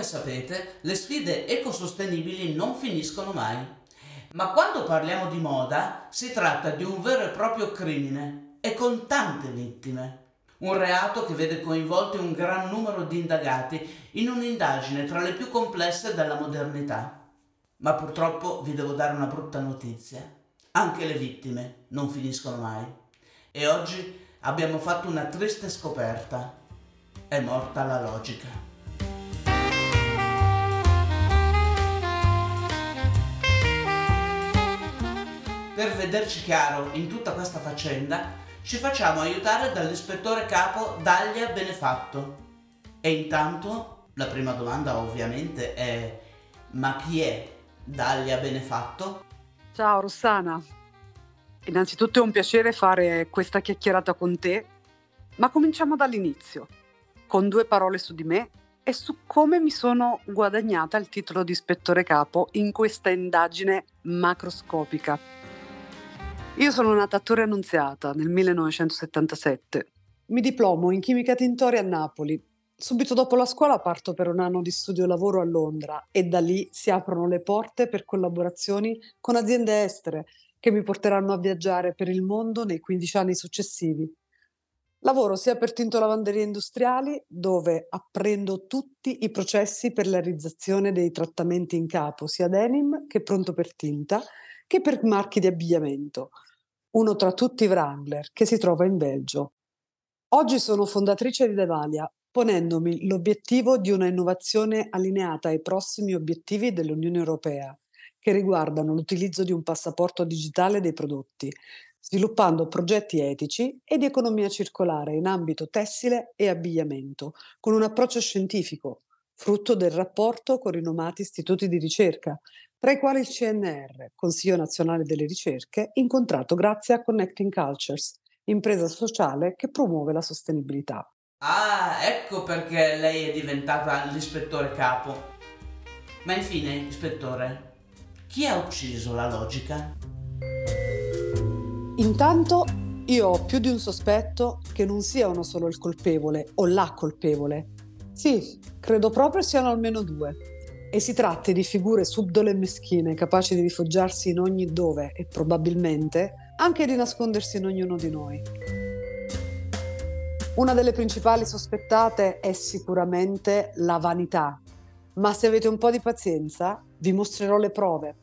come sapete, le sfide ecosostenibili non finiscono mai. Ma quando parliamo di moda, si tratta di un vero e proprio crimine e con tante vittime. Un reato che vede coinvolti un gran numero di indagati in un'indagine tra le più complesse della modernità. Ma purtroppo vi devo dare una brutta notizia. Anche le vittime non finiscono mai. E oggi abbiamo fatto una triste scoperta. È morta la logica. Per vederci chiaro in tutta questa faccenda, ci facciamo aiutare dall'ispettore capo Daglia Benefatto. E intanto la prima domanda ovviamente è ma chi è Daglia Benefatto? Ciao Rossana, innanzitutto è un piacere fare questa chiacchierata con te, ma cominciamo dall'inizio, con due parole su di me e su come mi sono guadagnata il titolo di ispettore capo in questa indagine macroscopica io sono nata a Torre Annunziata nel 1977. Mi diplomo in chimica tintoria a Napoli. Subito dopo la scuola parto per un anno di studio lavoro a Londra e da lì si aprono le porte per collaborazioni con aziende estere che mi porteranno a viaggiare per il mondo nei 15 anni successivi. Lavoro sia per tinto lavanderie industriali, dove apprendo tutti i processi per la realizzazione dei trattamenti in capo, sia denim che pronto per tinta, che per marchi di abbigliamento, uno tra tutti i Wrangler, che si trova in Belgio. Oggi sono fondatrice di Devalia, ponendomi l'obiettivo di una innovazione allineata ai prossimi obiettivi dell'Unione Europea, che riguardano l'utilizzo di un passaporto digitale dei prodotti, sviluppando progetti etici e di economia circolare in ambito tessile e abbigliamento, con un approccio scientifico, frutto del rapporto con rinomati istituti di ricerca, tra i quali il CNR, Consiglio Nazionale delle Ricerche, incontrato grazie a Connecting Cultures, impresa sociale che promuove la sostenibilità. Ah, ecco perché lei è diventata l'ispettore capo. Ma infine, ispettore, chi ha ucciso la logica? Intanto io ho più di un sospetto che non sia uno solo il colpevole o la colpevole. Sì, credo proprio siano almeno due e si tratti di figure subdole e meschine capaci di rifugiarsi in ogni dove e probabilmente anche di nascondersi in ognuno di noi. Una delle principali sospettate è sicuramente la vanità, ma se avete un po' di pazienza vi mostrerò le prove.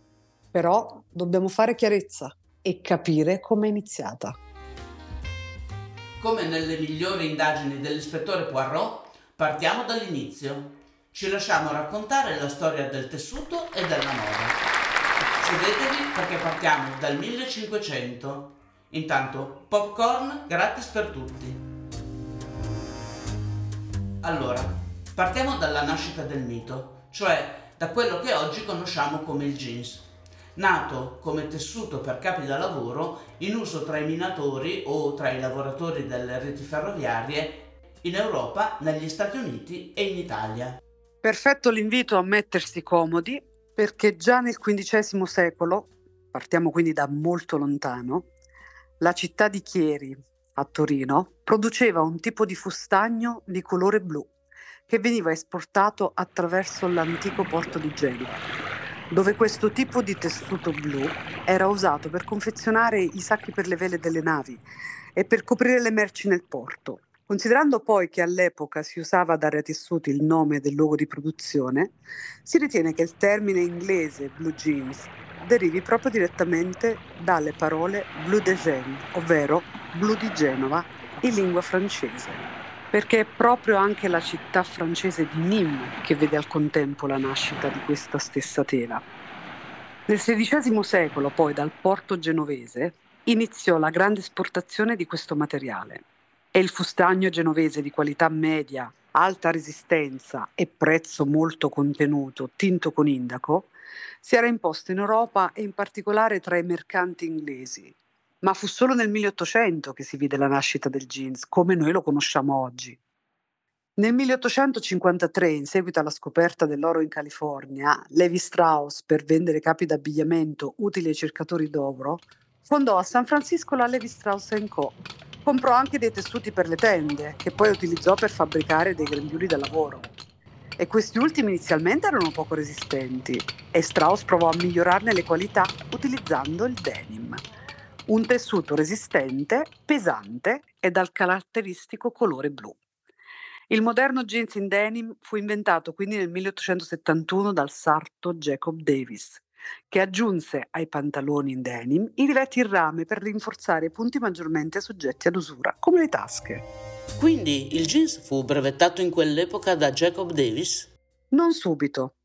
Però dobbiamo fare chiarezza e capire come è iniziata. Come nelle migliori indagini dell'ispettore Poirot, partiamo dall'inizio ci lasciamo raccontare la storia del tessuto e della moda. Sedetevi perché partiamo dal 1500. Intanto, popcorn gratis per tutti. Allora, partiamo dalla nascita del mito, cioè da quello che oggi conosciamo come il jeans. Nato come tessuto per capi da lavoro in uso tra i minatori o tra i lavoratori delle reti ferroviarie in Europa, negli Stati Uniti e in Italia. Perfetto l'invito a mettersi comodi perché già nel XV secolo, partiamo quindi da molto lontano, la città di Chieri, a Torino, produceva un tipo di fustagno di colore blu che veniva esportato attraverso l'antico porto di Genova, dove questo tipo di tessuto blu era usato per confezionare i sacchi per le vele delle navi e per coprire le merci nel porto Considerando poi che all'epoca si usava dare ai tessuti il nome del luogo di produzione, si ritiene che il termine inglese blue jeans derivi proprio direttamente dalle parole bleu de Gênes, ovvero blu di Genova in lingua francese, perché è proprio anche la città francese di Nîmes che vede al contempo la nascita di questa stessa tela. Nel XVI secolo, poi, dal porto genovese, iniziò la grande esportazione di questo materiale e il fustagno genovese di qualità media, alta resistenza e prezzo molto contenuto, tinto con indaco, si era imposto in Europa e in particolare tra i mercanti inglesi. Ma fu solo nel 1800 che si vide la nascita del jeans, come noi lo conosciamo oggi. Nel 1853, in seguito alla scoperta dell'oro in California, Levi Strauss, per vendere capi d'abbigliamento utili ai cercatori d'oro, fondò a San Francisco la Levi Strauss Co., Comprò anche dei tessuti per le tende, che poi utilizzò per fabbricare dei grembiuli da lavoro. e questi ultimi inizialmente erano poco resistenti e Strauss provò a migliorarne le qualità utilizzando il denim, un tessuto resistente, pesante e dal caratteristico colore blu. Il moderno jeans in denim fu inventato quindi nel 1871 dal sarto Jacob Davis, che aggiunse ai pantaloni in denim i rivetti in rame per rinforzare i punti maggiormente soggetti ad usura, come le tasche. Quindi il jeans fu brevettato in quell'epoca da Jacob Davis? Non subito,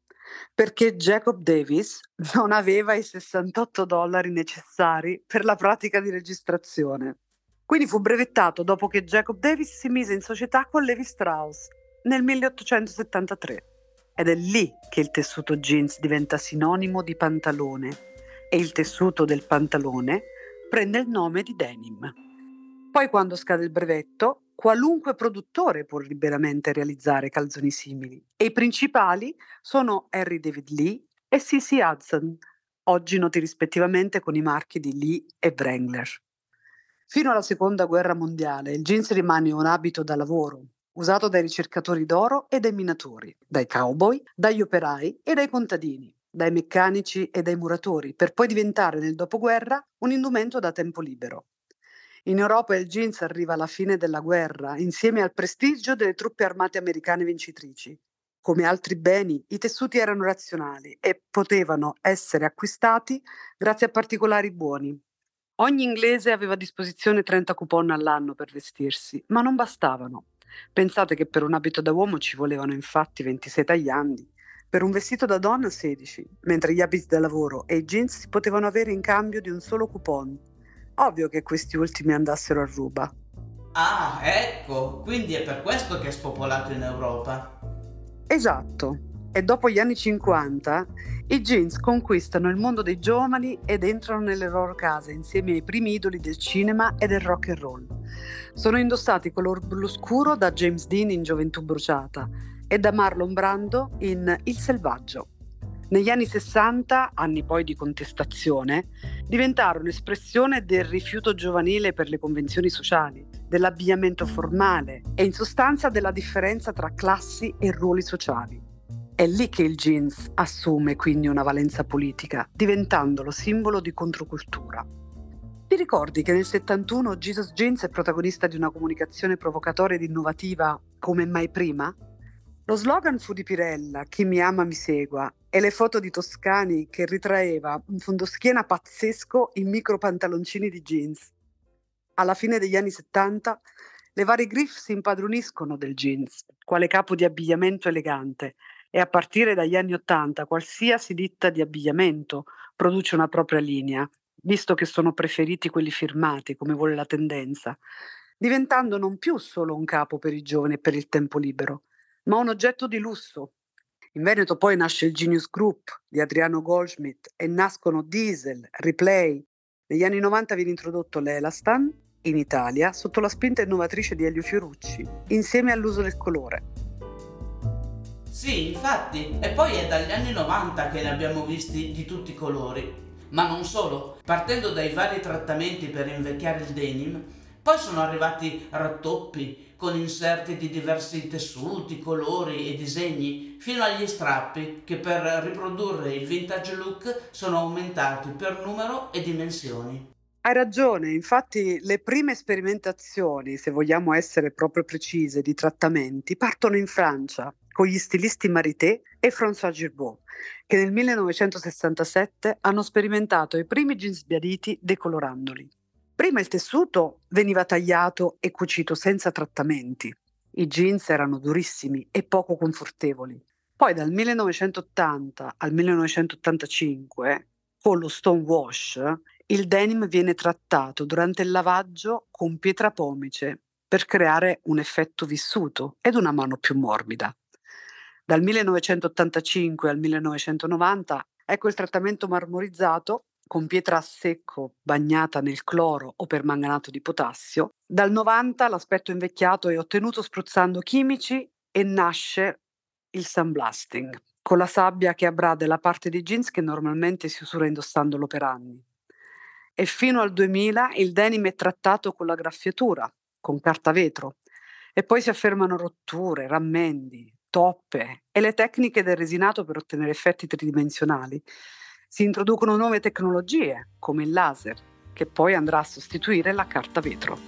perché Jacob Davis non aveva i 68 dollari necessari per la pratica di registrazione. Quindi fu brevettato dopo che Jacob Davis si mise in società con Levi Strauss nel 1873. Ed è lì che il tessuto jeans diventa sinonimo di pantalone e il tessuto del pantalone prende il nome di denim. Poi quando scade il brevetto, qualunque produttore può liberamente realizzare calzoni simili e i principali sono Harry David Lee e C.C. Hudson, oggi noti rispettivamente con i marchi di Lee e Wrangler. Fino alla seconda guerra mondiale il jeans rimane un abito da lavoro, usato dai ricercatori d'oro e dai minatori, dai cowboy, dagli operai e dai contadini, dai meccanici e dai muratori, per poi diventare nel dopoguerra un indumento da tempo libero. In Europa il jeans arriva alla fine della guerra insieme al prestigio delle truppe armate americane vincitrici. Come altri beni, i tessuti erano razionali e potevano essere acquistati grazie a particolari buoni. Ogni inglese aveva a disposizione 30 coupon all'anno per vestirsi, ma non bastavano. Pensate che per un abito da uomo ci volevano infatti 26 tagliandi, per un vestito da donna 16, mentre gli abiti da lavoro e i jeans si potevano avere in cambio di un solo coupon Ovvio che questi ultimi andassero a ruba. Ah, ecco, quindi è per questo che è spopolato in Europa. Esatto. E dopo gli anni 50 i jeans conquistano il mondo dei giovani ed entrano nelle loro case insieme ai primi idoli del cinema e del rock and roll. Sono indossati color blu scuro da James Dean in Gioventù bruciata e da Marlon Brando in Il selvaggio. Negli anni 60, anni poi di contestazione, diventarono espressione del rifiuto giovanile per le convenzioni sociali, dell'abbigliamento formale e in sostanza della differenza tra classi e ruoli sociali. È lì che il jeans assume quindi una valenza politica, diventando lo simbolo di controcultura. Ti ricordi che nel 71 Jesus Jeans è protagonista di una comunicazione provocatoria ed innovativa come mai prima? Lo slogan fu di Pirella, chi mi ama mi segua, e le foto di Toscani che ritraeva un fondoschiena pazzesco in micro pantaloncini di jeans. Alla fine degli anni 70 le varie griff si impadroniscono del jeans, quale capo di abbigliamento elegante, e a partire dagli anni 80 qualsiasi ditta di abbigliamento produce una propria linea, visto che sono preferiti quelli firmati, come vuole la tendenza, diventando non più solo un capo per i giovani e per il tempo libero, ma un oggetto di lusso in Veneto poi nasce il Genius Group di Adriano Goldschmidt e nascono Diesel, Replay. Negli anni 90 viene introdotto l'Elastan in Italia sotto la spinta innovatrice di Elio Fiorucci, insieme all'uso del colore. Sì, infatti, e poi è dagli anni 90 che ne abbiamo visti di tutti i colori. Ma non solo, partendo dai vari trattamenti per invecchiare il denim, poi sono arrivati rattoppi, con inserti di diversi tessuti, colori e disegni, fino agli strappi che per riprodurre il vintage look sono aumentati per numero e dimensioni. Hai ragione, infatti le prime sperimentazioni, se vogliamo essere proprio precise, di trattamenti partono in Francia con gli stilisti Marité e François Girbeau, che nel 1967 hanno sperimentato i primi jeans sbiaditi decolorandoli. Prima il tessuto veniva tagliato e cucito senza trattamenti. I jeans erano durissimi e poco confortevoli. Poi dal 1980 al 1985, con lo stone wash, il denim viene trattato durante il lavaggio con pietra pomice per creare un effetto vissuto ed una mano più morbida. Dal 1985 al 1990 ecco il trattamento marmorizzato con pietra a secco bagnata nel cloro o permanganato di potassio. Dal 90 l'aspetto invecchiato è ottenuto spruzzando chimici e nasce il sandblasting, con la sabbia che abrade la parte di jeans che normalmente si usura indossandolo per anni. E fino al 2000 il denim è trattato con la graffiatura, con carta vetro, e poi si affermano rotture, rammendi, toppe e le tecniche del resinato per ottenere effetti tridimensionali, si introducono nuove tecnologie come il laser, che poi andrà a sostituire la carta vetro.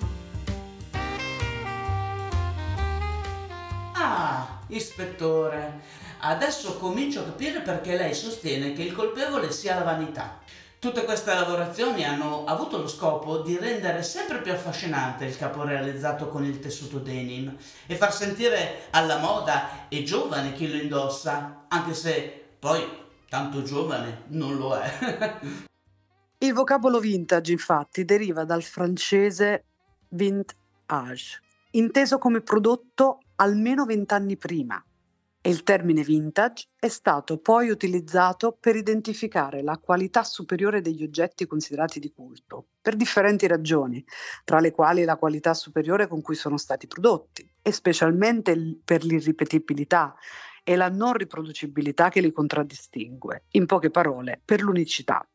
Ah, ispettore, adesso comincio a capire perché lei sostiene che il colpevole sia la vanità. Tutte queste lavorazioni hanno avuto lo scopo di rendere sempre più affascinante il capo realizzato con il tessuto denim e far sentire alla moda e giovane chi lo indossa, anche se poi tanto giovane non lo è. il vocabolo vintage, infatti, deriva dal francese vintage, inteso come prodotto almeno vent'anni prima il termine vintage è stato poi utilizzato per identificare la qualità superiore degli oggetti considerati di culto, per differenti ragioni, tra le quali la qualità superiore con cui sono stati prodotti e specialmente per l'irripetibilità e la non riproducibilità che li contraddistingue, in poche parole, per l'unicità.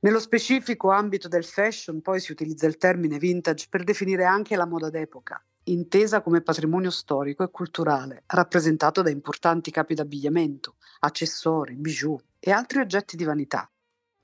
Nello specifico ambito del fashion poi si utilizza il termine vintage per definire anche la moda d'epoca, intesa come patrimonio storico e culturale, rappresentato da importanti capi d'abbigliamento, accessori, bijou e altri oggetti di vanità.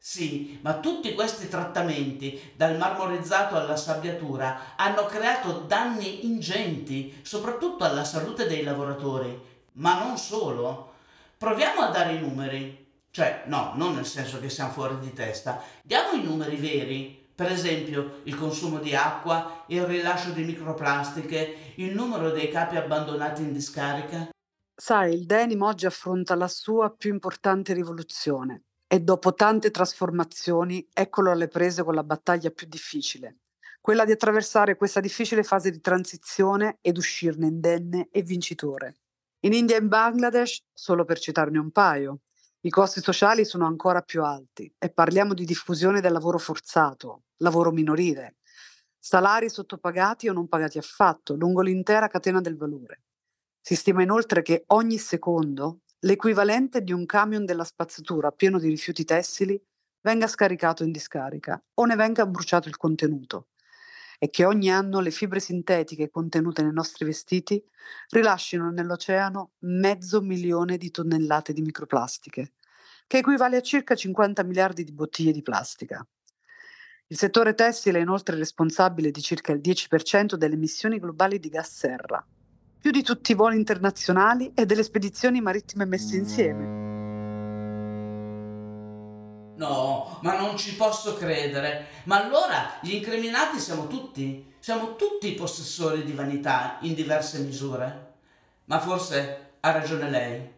Sì, ma tutti questi trattamenti, dal marmorizzato alla sabbiatura, hanno creato danni ingenti, soprattutto alla salute dei lavoratori. Ma non solo. Proviamo a dare i numeri. Cioè, no, non nel senso che siamo fuori di testa. Diamo i numeri veri per esempio il consumo di acqua, il rilascio di microplastiche, il numero dei capi abbandonati in discarica? Sai, il denim oggi affronta la sua più importante rivoluzione e dopo tante trasformazioni eccolo alle prese con la battaglia più difficile, quella di attraversare questa difficile fase di transizione ed uscirne indenne e vincitore. In India e in Bangladesh, solo per citarne un paio, i costi sociali sono ancora più alti e parliamo di diffusione del lavoro forzato, lavoro minorile, salari sottopagati o non pagati affatto lungo l'intera catena del valore. Si stima inoltre che ogni secondo l'equivalente di un camion della spazzatura pieno di rifiuti tessili venga scaricato in discarica o ne venga bruciato il contenuto e che ogni anno le fibre sintetiche contenute nei nostri vestiti rilascino nell'oceano mezzo milione di tonnellate di microplastiche, che equivale a circa 50 miliardi di bottiglie di plastica. Il settore tessile è inoltre responsabile di circa il 10% delle emissioni globali di gas serra, più di tutti i voli internazionali e delle spedizioni marittime messe insieme. No, ma non ci posso credere. Ma allora gli incriminati siamo tutti? Siamo tutti possessori di vanità in diverse misure? Ma forse ha ragione lei.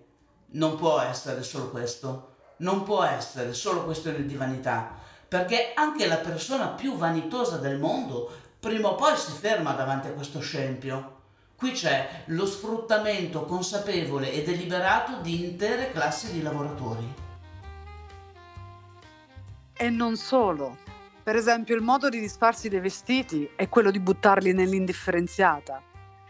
Non può essere solo questo. Non può essere solo questione di vanità. Perché anche la persona più vanitosa del mondo prima o poi si ferma davanti a questo scempio. Qui c'è lo sfruttamento consapevole e deliberato di intere classi di lavoratori. E non solo. Per esempio, il modo di disfarsi dei vestiti è quello di buttarli nell'indifferenziata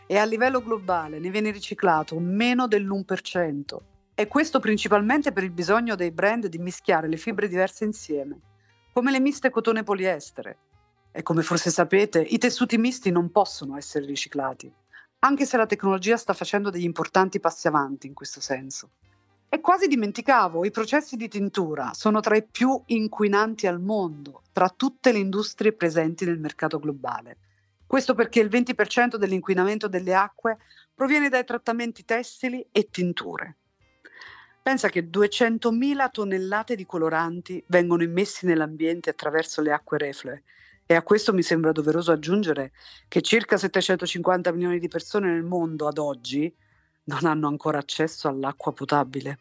e a livello globale ne viene riciclato meno dell'1%. E questo principalmente per il bisogno dei brand di mischiare le fibre diverse insieme, come le miste cotone poliestere. E come forse sapete, i tessuti misti non possono essere riciclati, anche se la tecnologia sta facendo degli importanti passi avanti in questo senso. E quasi dimenticavo, i processi di tintura sono tra i più inquinanti al mondo, tra tutte le industrie presenti nel mercato globale. Questo perché il 20% dell'inquinamento delle acque proviene dai trattamenti tessili e tinture. Pensa che 200.000 tonnellate di coloranti vengono immessi nell'ambiente attraverso le acque reflue e a questo mi sembra doveroso aggiungere che circa 750 milioni di persone nel mondo ad oggi non hanno ancora accesso all'acqua potabile.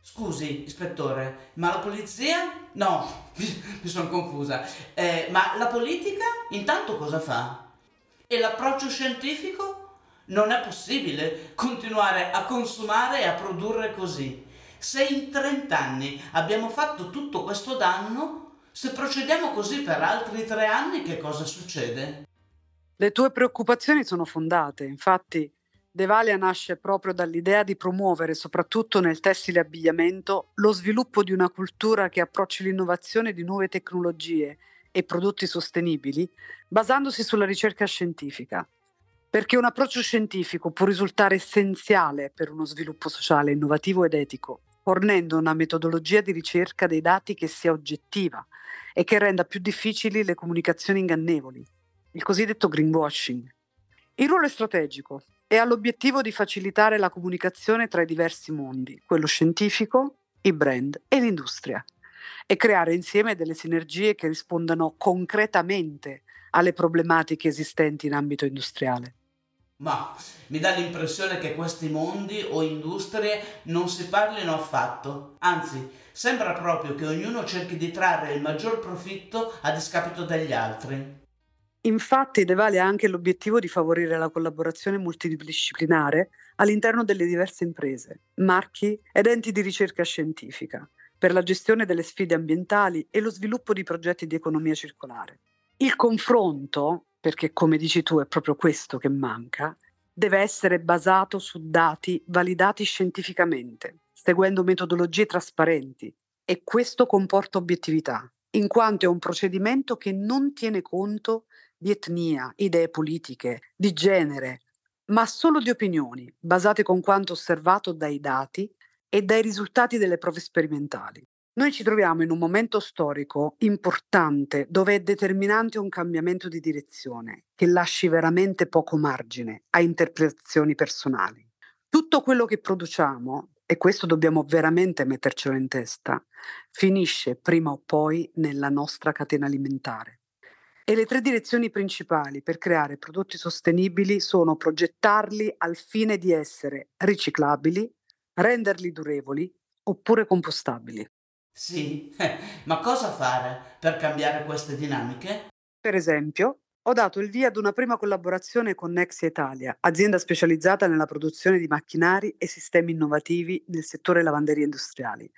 Scusi, ispettore, ma la polizia? No, mi sono confusa. Eh, ma la politica intanto cosa fa? E l'approccio scientifico? Non è possibile continuare a consumare e a produrre così. Se in 30 anni abbiamo fatto tutto questo danno, se procediamo così per altri tre anni, che cosa succede? Le tue preoccupazioni sono fondate, infatti Devalia nasce proprio dall'idea di promuovere, soprattutto nel tessile abbigliamento, lo sviluppo di una cultura che approcci l'innovazione di nuove tecnologie e prodotti sostenibili, basandosi sulla ricerca scientifica. perché un approccio scientifico può risultare essenziale per uno sviluppo sociale innovativo ed etico, fornendo una metodologia di ricerca dei dati che sia oggettiva e che renda più difficili le comunicazioni ingannevoli, il cosiddetto greenwashing. Il ruolo è strategico e ha l'obiettivo di facilitare la comunicazione tra i diversi mondi, quello scientifico, i brand e l'industria, e creare insieme delle sinergie che rispondano concretamente alle problematiche esistenti in ambito industriale. Ma mi dà l'impressione che questi mondi o industrie non si parlino affatto, anzi sembra proprio che ognuno cerchi di trarre il maggior profitto a discapito degli altri. Infatti ne vale anche l'obiettivo di favorire la collaborazione multidisciplinare all'interno delle diverse imprese, marchi ed enti di ricerca scientifica, per la gestione delle sfide ambientali e lo sviluppo di progetti di economia circolare. Il confronto, perché come dici tu è proprio questo che manca, deve essere basato su dati validati scientificamente, seguendo metodologie trasparenti e questo comporta obiettività, in quanto è un procedimento che non tiene conto di etnia, idee politiche, di genere, ma solo di opinioni, basate con quanto osservato dai dati e dai risultati delle prove sperimentali. Noi ci troviamo in un momento storico importante dove è determinante un cambiamento di direzione che lasci veramente poco margine a interpretazioni personali. Tutto quello che produciamo, e questo dobbiamo veramente mettercelo in testa, finisce prima o poi nella nostra catena alimentare. E le tre direzioni principali per creare prodotti sostenibili sono progettarli al fine di essere riciclabili, renderli durevoli oppure compostabili. Sì, ma cosa fare per cambiare queste dinamiche? Per esempio, ho dato il via ad una prima collaborazione con Nexia Italia, azienda specializzata nella produzione di macchinari e sistemi innovativi nel settore lavanderie industriali,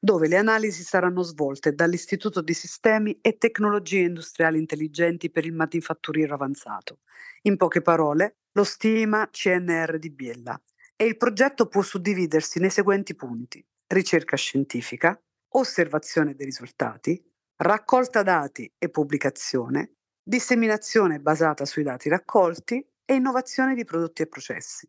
dove le analisi saranno svolte dall'Istituto di Sistemi e Tecnologie Industriali Intelligenti per il Manifatturiero Avanzato. In poche parole, lo stima CNR di Biella. E il progetto può suddividersi nei seguenti punti. Ricerca scientifica, osservazione dei risultati, raccolta dati e pubblicazione, disseminazione basata sui dati raccolti e innovazione di prodotti e processi.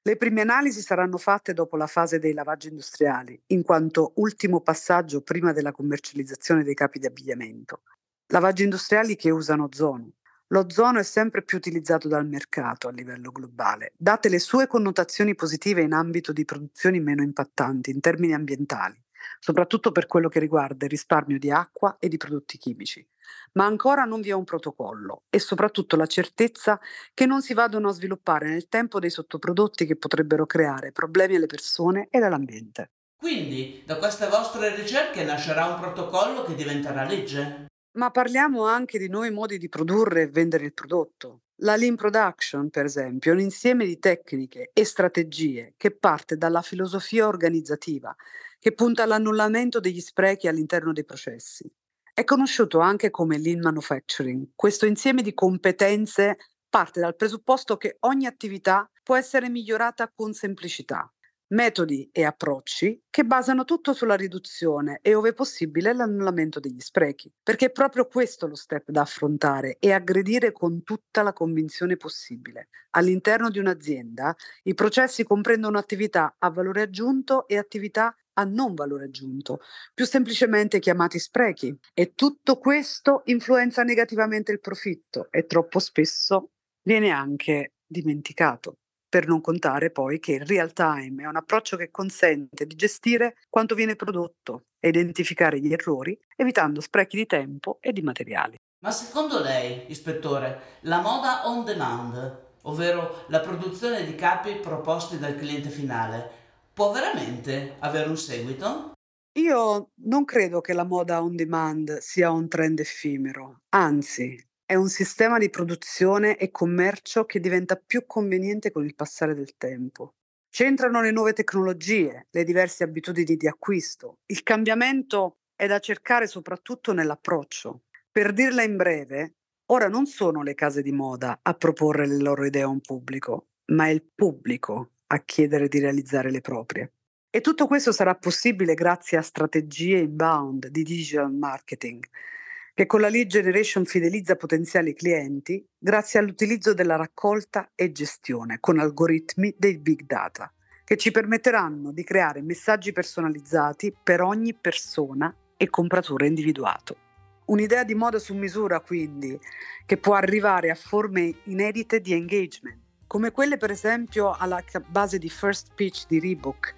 Le prime analisi saranno fatte dopo la fase dei lavaggi industriali, in quanto ultimo passaggio prima della commercializzazione dei capi di abbigliamento. Lavaggi industriali che usano ozono. L'ozono è sempre più utilizzato dal mercato a livello globale, date le sue connotazioni positive in ambito di produzioni meno impattanti in termini ambientali soprattutto per quello che riguarda il risparmio di acqua e di prodotti chimici. Ma ancora non vi è un protocollo e soprattutto la certezza che non si vadano a sviluppare nel tempo dei sottoprodotti che potrebbero creare problemi alle persone e all'ambiente. Quindi, da queste vostre ricerche nascerà un protocollo che diventerà legge? Ma parliamo anche di nuovi modi di produrre e vendere il prodotto. La lean production, per esempio, è un insieme di tecniche e strategie che parte dalla filosofia organizzativa che punta all'annullamento degli sprechi all'interno dei processi. È conosciuto anche come lean manufacturing. Questo insieme di competenze parte dal presupposto che ogni attività può essere migliorata con semplicità, metodi e approcci che basano tutto sulla riduzione e, ove possibile, l'annullamento degli sprechi, perché è proprio questo lo step da affrontare e aggredire con tutta la convinzione possibile. All'interno di un'azienda i processi comprendono attività a valore aggiunto e attività a non valore aggiunto, più semplicemente chiamati sprechi. E tutto questo influenza negativamente il profitto e troppo spesso viene anche dimenticato. Per non contare poi che il real time è un approccio che consente di gestire quanto viene prodotto e identificare gli errori, evitando sprechi di tempo e di materiali. Ma secondo lei, ispettore, la moda on demand, ovvero la produzione di capi proposti dal cliente finale, può veramente avere un seguito? Io non credo che la moda on demand sia un trend effimero, anzi è un sistema di produzione e commercio che diventa più conveniente con il passare del tempo. C'entrano le nuove tecnologie, le diverse abitudini di acquisto. Il cambiamento è da cercare soprattutto nell'approccio. Per dirla in breve, ora non sono le case di moda a proporre le loro idee a un pubblico, ma è il pubblico a chiedere di realizzare le proprie. E tutto questo sarà possibile grazie a strategie inbound di digital marketing che con la lead generation fidelizza potenziali clienti grazie all'utilizzo della raccolta e gestione con algoritmi dei big data, che ci permetteranno di creare messaggi personalizzati per ogni persona e compratore individuato. Un'idea di moda su misura, quindi, che può arrivare a forme inedite di engagement, come quelle per esempio alla base di First Pitch di Reebok,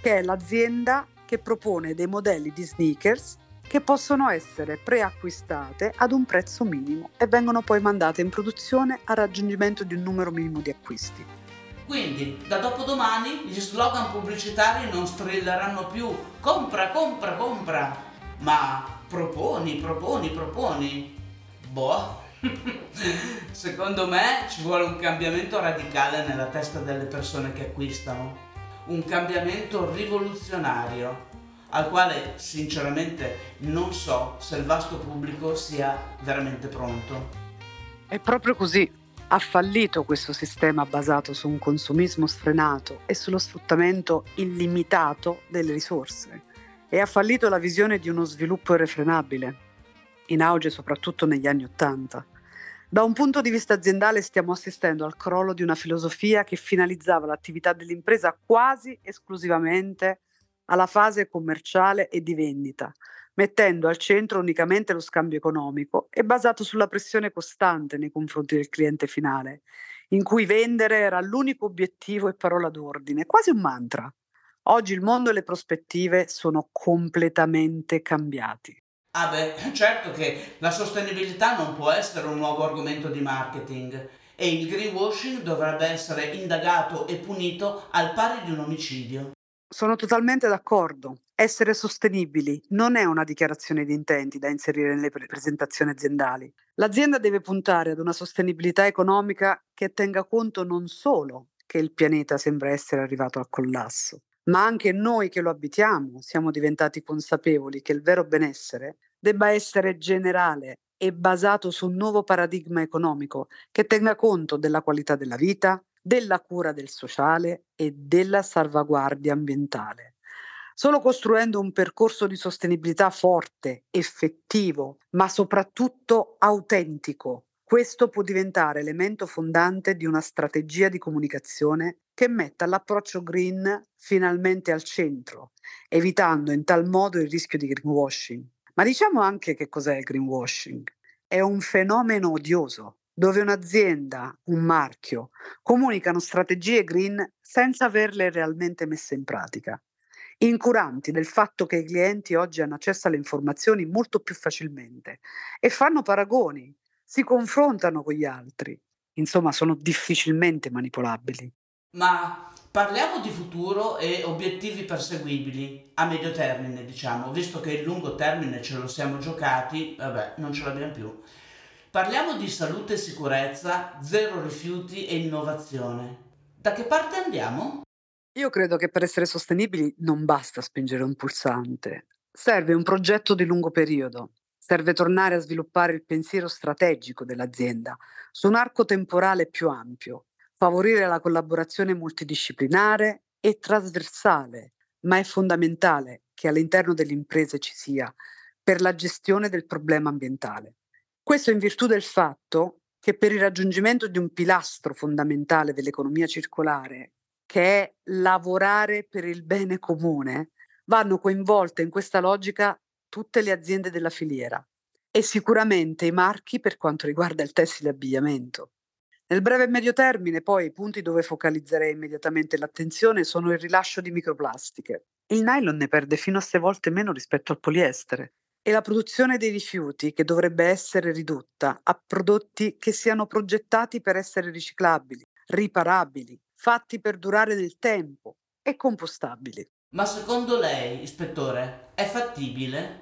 che è l'azienda che propone dei modelli di sneakers che possono essere preacquistate ad un prezzo minimo e vengono poi mandate in produzione a raggiungimento di un numero minimo di acquisti. Quindi da dopodomani gli slogan pubblicitari non strilleranno più compra, compra, compra, ma proponi, proponi, proponi. Boh. Secondo me ci vuole un cambiamento radicale nella testa delle persone che acquistano, un cambiamento rivoluzionario al quale sinceramente non so se il vasto pubblico sia veramente pronto. È proprio così. Ha fallito questo sistema basato su un consumismo sfrenato e sullo sfruttamento illimitato delle risorse. E ha fallito la visione di uno sviluppo irrefrenabile, in auge soprattutto negli anni Ottanta. Da un punto di vista aziendale stiamo assistendo al crollo di una filosofia che finalizzava l'attività dell'impresa quasi esclusivamente alla fase commerciale e di vendita, mettendo al centro unicamente lo scambio economico e basato sulla pressione costante nei confronti del cliente finale, in cui vendere era l'unico obiettivo e parola d'ordine, quasi un mantra. Oggi il mondo e le prospettive sono completamente cambiati. Ah beh, certo che la sostenibilità non può essere un nuovo argomento di marketing e il greenwashing dovrebbe essere indagato e punito al pari di un omicidio. Sono totalmente d'accordo. Essere sostenibili non è una dichiarazione di intenti da inserire nelle pre- presentazioni aziendali. L'azienda deve puntare ad una sostenibilità economica che tenga conto non solo che il pianeta sembra essere arrivato al collasso, ma anche noi che lo abitiamo siamo diventati consapevoli che il vero benessere debba essere generale e basato su un nuovo paradigma economico che tenga conto della qualità della vita, della cura del sociale e della salvaguardia ambientale. Solo costruendo un percorso di sostenibilità forte, effettivo, ma soprattutto autentico, questo può diventare elemento fondante di una strategia di comunicazione che metta l'approccio green finalmente al centro, evitando in tal modo il rischio di greenwashing. Ma diciamo anche che cos'è il greenwashing. È un fenomeno odioso, dove un'azienda, un marchio, comunicano strategie green senza averle realmente messe in pratica, incuranti del fatto che i clienti oggi hanno accesso alle informazioni molto più facilmente e fanno paragoni si confrontano con gli altri. Insomma, sono difficilmente manipolabili. Ma parliamo di futuro e obiettivi perseguibili a medio termine, diciamo, visto che il lungo termine ce lo siamo giocati, vabbè, non ce l'abbiamo più. Parliamo di salute e sicurezza, zero rifiuti e innovazione. Da che parte andiamo? Io credo che per essere sostenibili non basta spingere un pulsante, serve un progetto di lungo periodo, Serve tornare a sviluppare il pensiero strategico dell'azienda su un arco temporale più ampio, favorire la collaborazione multidisciplinare e trasversale, ma è fondamentale che all'interno delle imprese ci sia per la gestione del problema ambientale. Questo in virtù del fatto che per il raggiungimento di un pilastro fondamentale dell'economia circolare, che è lavorare per il bene comune, vanno coinvolte in questa logica tutte le aziende della filiera e sicuramente i marchi per quanto riguarda il tessile abbigliamento. Nel breve e medio termine, poi, i punti dove focalizzerei immediatamente l'attenzione sono il rilascio di microplastiche. Il nylon ne perde fino a sei volte meno rispetto al poliestere e la produzione dei rifiuti che dovrebbe essere ridotta a prodotti che siano progettati per essere riciclabili, riparabili, fatti per durare nel tempo e compostabili. Ma secondo lei, ispettore, è fattibile?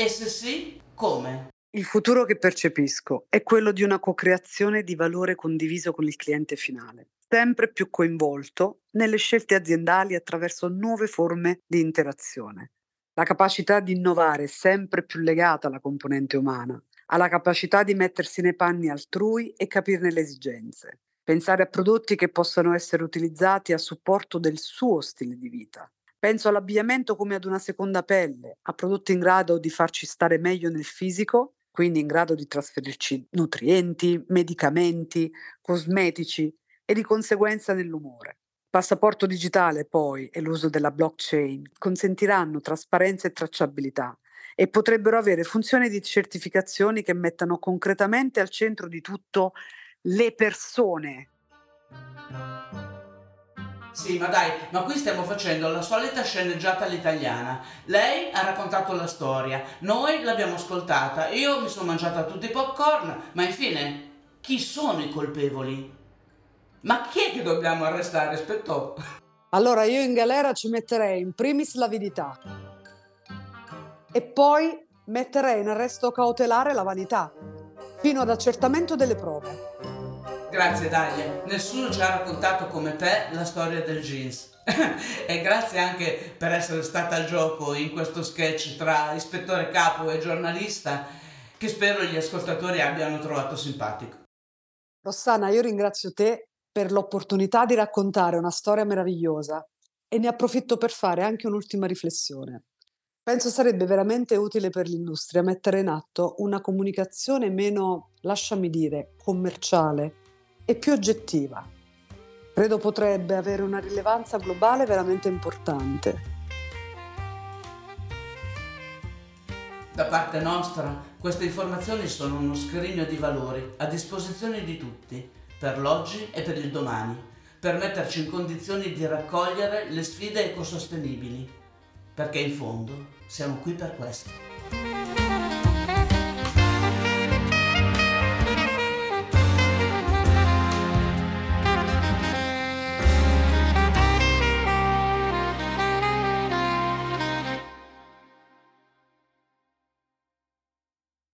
E se sì, come? Il futuro che percepisco è quello di una co-creazione di valore condiviso con il cliente finale, sempre più coinvolto nelle scelte aziendali attraverso nuove forme di interazione. La capacità di innovare è sempre più legata alla componente umana, alla capacità di mettersi nei panni altrui e capirne le esigenze, pensare a prodotti che possano essere utilizzati a supporto del suo stile di vita, Penso all'abbigliamento come ad una seconda pelle, a prodotti in grado di farci stare meglio nel fisico, quindi in grado di trasferirci nutrienti, medicamenti, cosmetici e di conseguenza nell'umore. Passaporto digitale poi e l'uso della blockchain consentiranno trasparenza e tracciabilità e potrebbero avere funzioni di certificazioni che mettano concretamente al centro di tutto le persone. Sì, ma dai, ma qui stiamo facendo la solita sceneggiata all'italiana. Lei ha raccontato la storia, noi l'abbiamo ascoltata, io mi sono mangiata tutti i popcorn, ma infine, chi sono i colpevoli? Ma chi è che dobbiamo arrestare, Spettò? Allora io in galera ci metterei in primis l'avidità e poi metterei in arresto cautelare la vanità, fino ad accertamento delle prove. Grazie Dalia, nessuno ci ha raccontato come te la storia del jeans. e grazie anche per essere stata al gioco in questo sketch tra ispettore capo e giornalista che spero gli ascoltatori abbiano trovato simpatico. Rossana, io ringrazio te per l'opportunità di raccontare una storia meravigliosa e ne approfitto per fare anche un'ultima riflessione. Penso sarebbe veramente utile per l'industria mettere in atto una comunicazione meno, lasciami dire, commerciale e più oggettiva. Credo potrebbe avere una rilevanza globale veramente importante. Da parte nostra, queste informazioni sono uno scrigno di valori a disposizione di tutti, per l'oggi e per il domani, per metterci in condizioni di raccogliere le sfide ecosostenibili, perché in fondo siamo qui per questo.